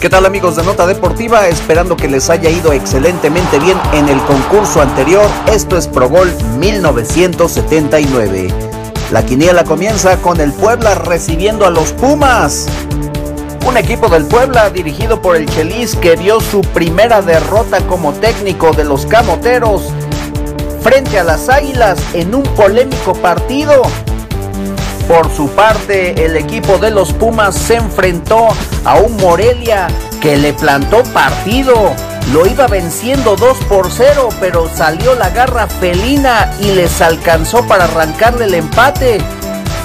¿Qué tal amigos de Nota Deportiva? Esperando que les haya ido excelentemente bien en el concurso anterior. Esto es Pro Gol 1979. La quiniela comienza con el Puebla recibiendo a los Pumas. Un equipo del Puebla dirigido por el Chelis que vio su primera derrota como técnico de los Camoteros frente a las Águilas en un polémico partido. Por su parte, el equipo de los Pumas se enfrentó a un Morelia que le plantó partido. Lo iba venciendo 2 por 0, pero salió la garra felina y les alcanzó para arrancarle el empate.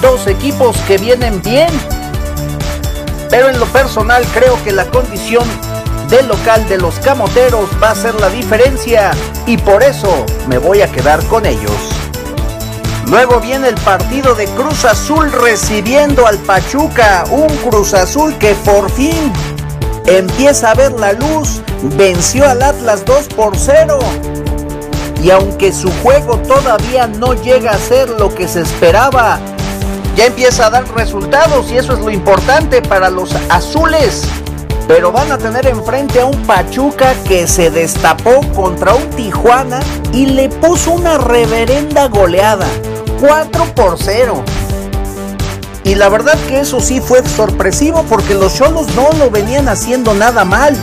Dos equipos que vienen bien. Pero en lo personal creo que la condición del local de los Camoteros va a ser la diferencia y por eso me voy a quedar con ellos. Luego viene el partido de Cruz Azul recibiendo al Pachuca, un Cruz Azul que por fin empieza a ver la luz, venció al Atlas 2 por 0. Y aunque su juego todavía no llega a ser lo que se esperaba, ya empieza a dar resultados y eso es lo importante para los azules. Pero van a tener enfrente a un Pachuca que se destapó contra un Tijuana y le puso una reverenda goleada. 4 por 0. Y la verdad que eso sí fue sorpresivo porque los Cholos no lo venían haciendo nada mal.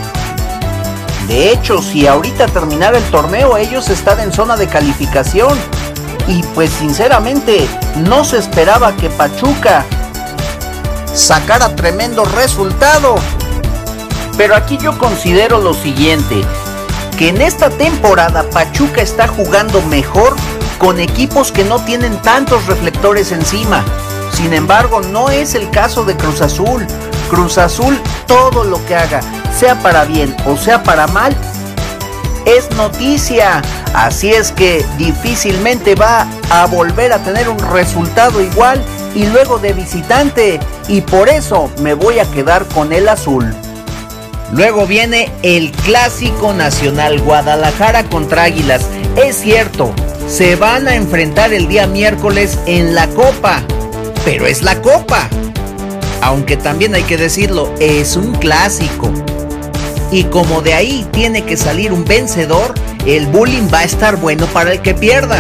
De hecho, si ahorita terminara el torneo, ellos están en zona de calificación. Y pues sinceramente, no se esperaba que Pachuca sacara tremendo resultado. Pero aquí yo considero lo siguiente, que en esta temporada Pachuca está jugando mejor con equipos que no tienen tantos reflectores encima. Sin embargo, no es el caso de Cruz Azul. Cruz Azul, todo lo que haga, sea para bien o sea para mal, es noticia. Así es que difícilmente va a volver a tener un resultado igual y luego de visitante. Y por eso me voy a quedar con el azul. Luego viene el clásico nacional Guadalajara contra Águilas. Es cierto, se van a enfrentar el día miércoles en la Copa, pero es la Copa. Aunque también hay que decirlo, es un clásico. Y como de ahí tiene que salir un vencedor, el bullying va a estar bueno para el que pierda.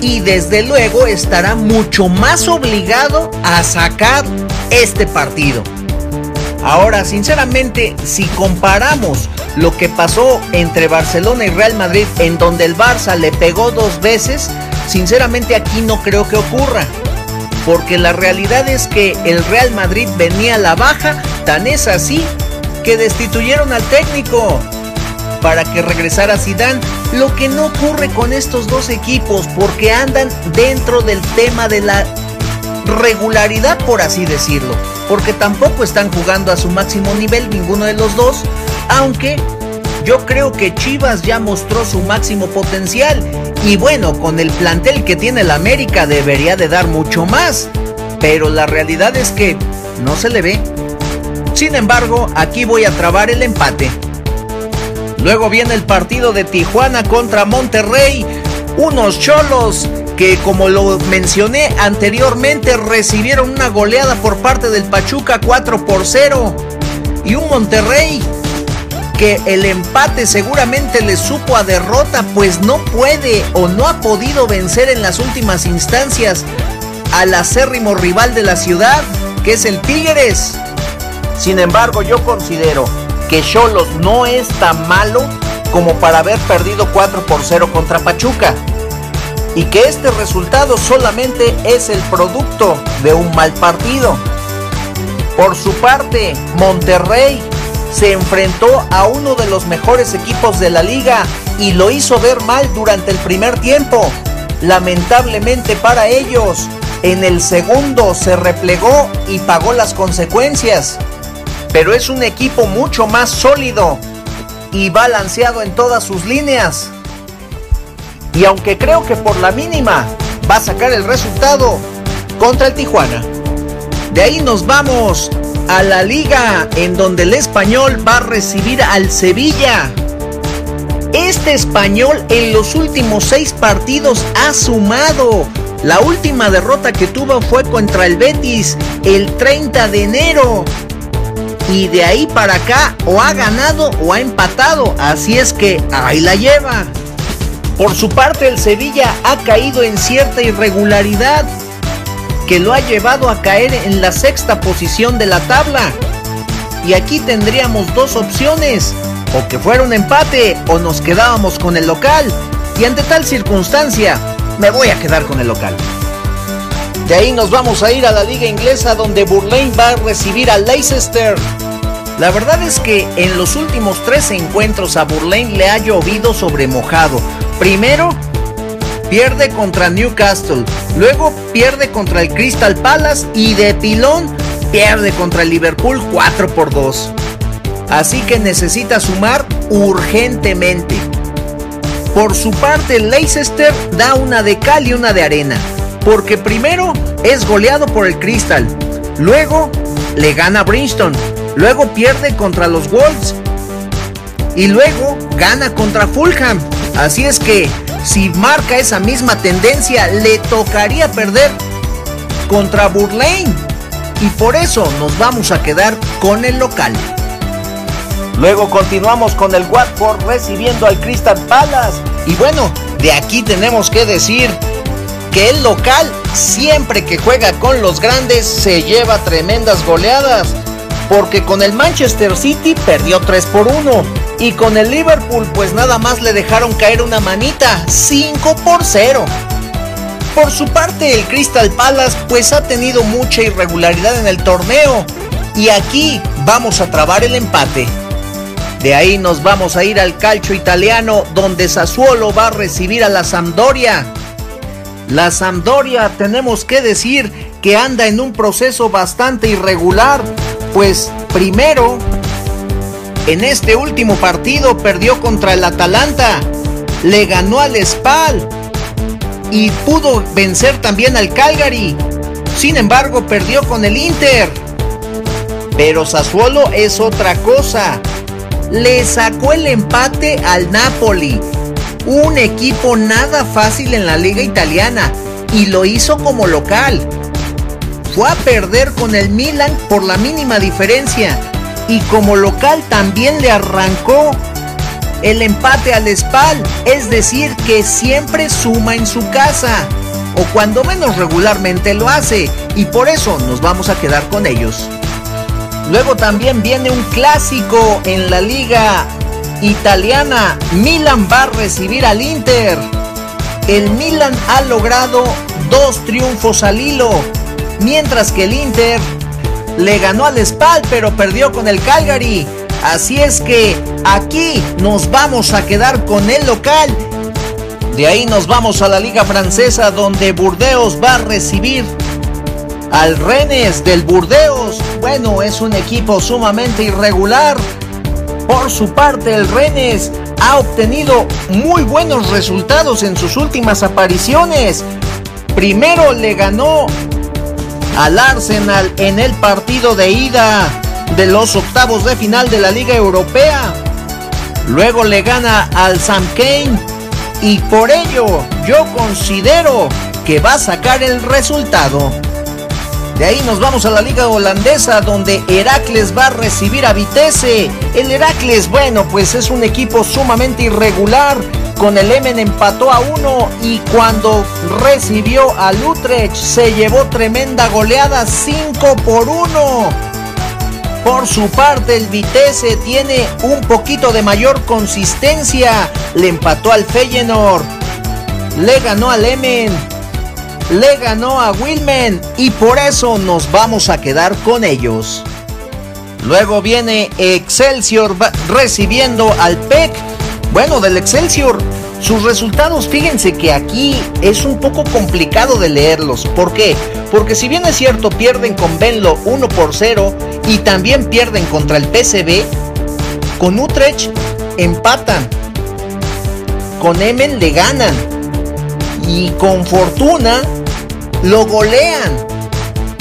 Y desde luego estará mucho más obligado a sacar este partido. Ahora, sinceramente, si comparamos lo que pasó entre Barcelona y Real Madrid, en donde el Barça le pegó dos veces, sinceramente aquí no creo que ocurra. Porque la realidad es que el Real Madrid venía a la baja, tan es así que destituyeron al técnico para que regresara Zidane, lo que no ocurre con estos dos equipos porque andan dentro del tema de la regularidad por así decirlo, porque tampoco están jugando a su máximo nivel ninguno de los dos, aunque yo creo que Chivas ya mostró su máximo potencial y bueno, con el plantel que tiene el América debería de dar mucho más, pero la realidad es que no se le ve. Sin embargo, aquí voy a trabar el empate. Luego viene el partido de Tijuana contra Monterrey, unos cholos que como lo mencioné anteriormente recibieron una goleada por parte del Pachuca 4 por 0 y un Monterrey que el empate seguramente le supo a derrota, pues no puede o no ha podido vencer en las últimas instancias al acérrimo rival de la ciudad, que es el Tigres. Sin embargo, yo considero que Cholos no es tan malo como para haber perdido 4 por 0 contra Pachuca. Y que este resultado solamente es el producto de un mal partido. Por su parte, Monterrey se enfrentó a uno de los mejores equipos de la liga y lo hizo ver mal durante el primer tiempo. Lamentablemente para ellos, en el segundo se replegó y pagó las consecuencias. Pero es un equipo mucho más sólido y balanceado en todas sus líneas. Y aunque creo que por la mínima va a sacar el resultado contra el Tijuana. De ahí nos vamos a la liga en donde el español va a recibir al Sevilla. Este español en los últimos seis partidos ha sumado. La última derrota que tuvo fue contra el Betis el 30 de enero. y de ahí para acá o ha ganado o ha empatado, así es que ahí la lleva. Por su parte el Sevilla ha caído en cierta irregularidad que lo ha llevado a caer en la sexta posición de la tabla. Y aquí tendríamos dos opciones, o que fuera un empate o nos quedábamos con el local. Y ante tal circunstancia, me voy a quedar con el local. De ahí nos vamos a ir a la liga inglesa donde Burlane va a recibir a Leicester. La verdad es que en los últimos tres encuentros a Burlane le ha llovido sobre mojado. Primero, pierde contra Newcastle, luego pierde contra el Crystal Palace y de pilón pierde contra el Liverpool 4 por 2. Así que necesita sumar urgentemente. Por su parte, Leicester da una de cal y una de arena porque primero es goleado por el Crystal, luego le gana Brinstone, luego pierde contra los Wolves y luego gana contra Fulham. Así es que si marca esa misma tendencia, le tocaría perder contra Burlane. Y por eso nos vamos a quedar con el local. Luego continuamos con el Watford recibiendo al Crystal Palace. Y bueno, de aquí tenemos que decir que el local siempre que juega con los grandes se lleva tremendas goleadas. Porque con el Manchester City perdió 3 por 1. Y con el Liverpool pues nada más le dejaron caer una manita, 5 por 0. Por su parte el Crystal Palace pues ha tenido mucha irregularidad en el torneo. Y aquí vamos a trabar el empate. De ahí nos vamos a ir al calcio italiano donde Sassuolo va a recibir a la Sampdoria. La Sampdoria tenemos que decir que anda en un proceso bastante irregular, pues primero, en este último partido perdió contra el Atalanta, le ganó al Spal y pudo vencer también al Calgary. Sin embargo, perdió con el Inter. Pero Sassuolo es otra cosa. Le sacó el empate al Napoli un equipo nada fácil en la liga italiana y lo hizo como local. Fue a perder con el Milan por la mínima diferencia y como local también le arrancó el empate al Spal, es decir, que siempre suma en su casa o cuando menos regularmente lo hace y por eso nos vamos a quedar con ellos. Luego también viene un clásico en la liga italiana, Milan va a recibir al Inter. El Milan ha logrado dos triunfos al hilo, mientras que el Inter le ganó al Spal pero perdió con el Calgary. Así es que aquí nos vamos a quedar con el local. De ahí nos vamos a la liga francesa donde Burdeos va a recibir al Rennes del Burdeos. Bueno, es un equipo sumamente irregular por su parte, el Rennes ha obtenido muy buenos resultados en sus últimas apariciones. Primero le ganó al Arsenal en el partido de ida de los octavos de final de la Liga Europea. Luego le gana al Sam Kane y por ello yo considero que va a sacar el resultado. De ahí nos vamos a la liga holandesa donde Heracles va a recibir a Vitesse. El Heracles, bueno, pues es un equipo sumamente irregular. Con el Emen empató a uno y cuando recibió a Utrecht se llevó tremenda goleada 5 por 1. Por su parte, el Vitesse tiene un poquito de mayor consistencia. Le empató al Feyenoord. Le ganó al Emen le ganó a Wilmen y por eso nos vamos a quedar con ellos. Luego viene Excelsior recibiendo al PEC. Bueno, del Excelsior, sus resultados, fíjense que aquí es un poco complicado de leerlos. ¿Por qué? Porque si bien es cierto, pierden con Benlo 1 por 0 y también pierden contra el PCB, con Utrecht empatan. Con Emen le ganan. Y con Fortuna lo golean.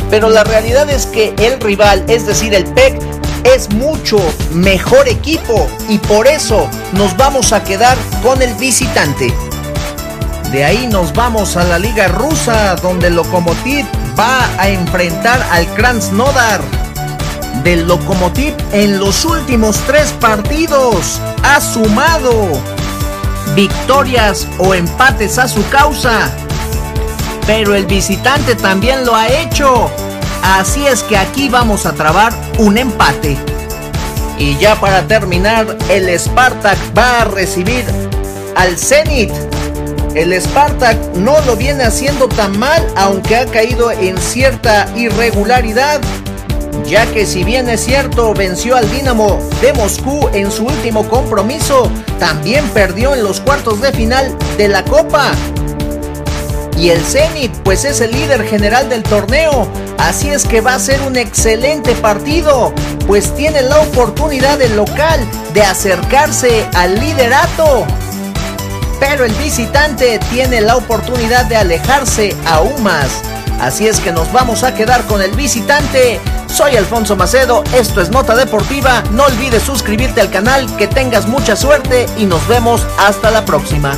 Pero la realidad es que el rival, es decir, el PEC, es mucho mejor equipo y por eso nos vamos a quedar con el visitante. De ahí nos vamos a la liga rusa donde Lokomotiv va a enfrentar al Krasnodar. del Lokomotiv en los últimos tres partidos. Ha sumado victorias o empates a su causa. Pero el visitante también lo ha hecho. Así es que aquí vamos a trabar un empate. Y ya para terminar, el Spartak va a recibir al Zenit. El Spartak no lo viene haciendo tan mal, aunque ha caído en cierta irregularidad, ya que si bien es cierto venció al Dinamo de Moscú en su último compromiso, también perdió en los cuartos de final de la Copa. Y el Zenit pues es el líder general del torneo, así es que va a ser un excelente partido, pues tiene la oportunidad del local de acercarse al liderato pero el visitante tiene la oportunidad de alejarse aún más. Así es que nos vamos a quedar con el visitante. Soy Alfonso Macedo, esto es Nota Deportiva. No olvides suscribirte al canal, que tengas mucha suerte y nos vemos hasta la próxima.